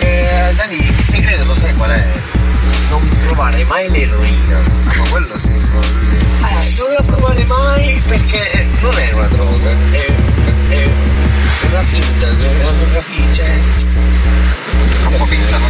Eh, Dani, il segreto lo sai qual è? Non provare mai l'eroina. Ah, ma quello sì. Eh, non la provare mai perché eh, non è una droga, è, è una finta, è una droga finta, cioè... Un po' finta.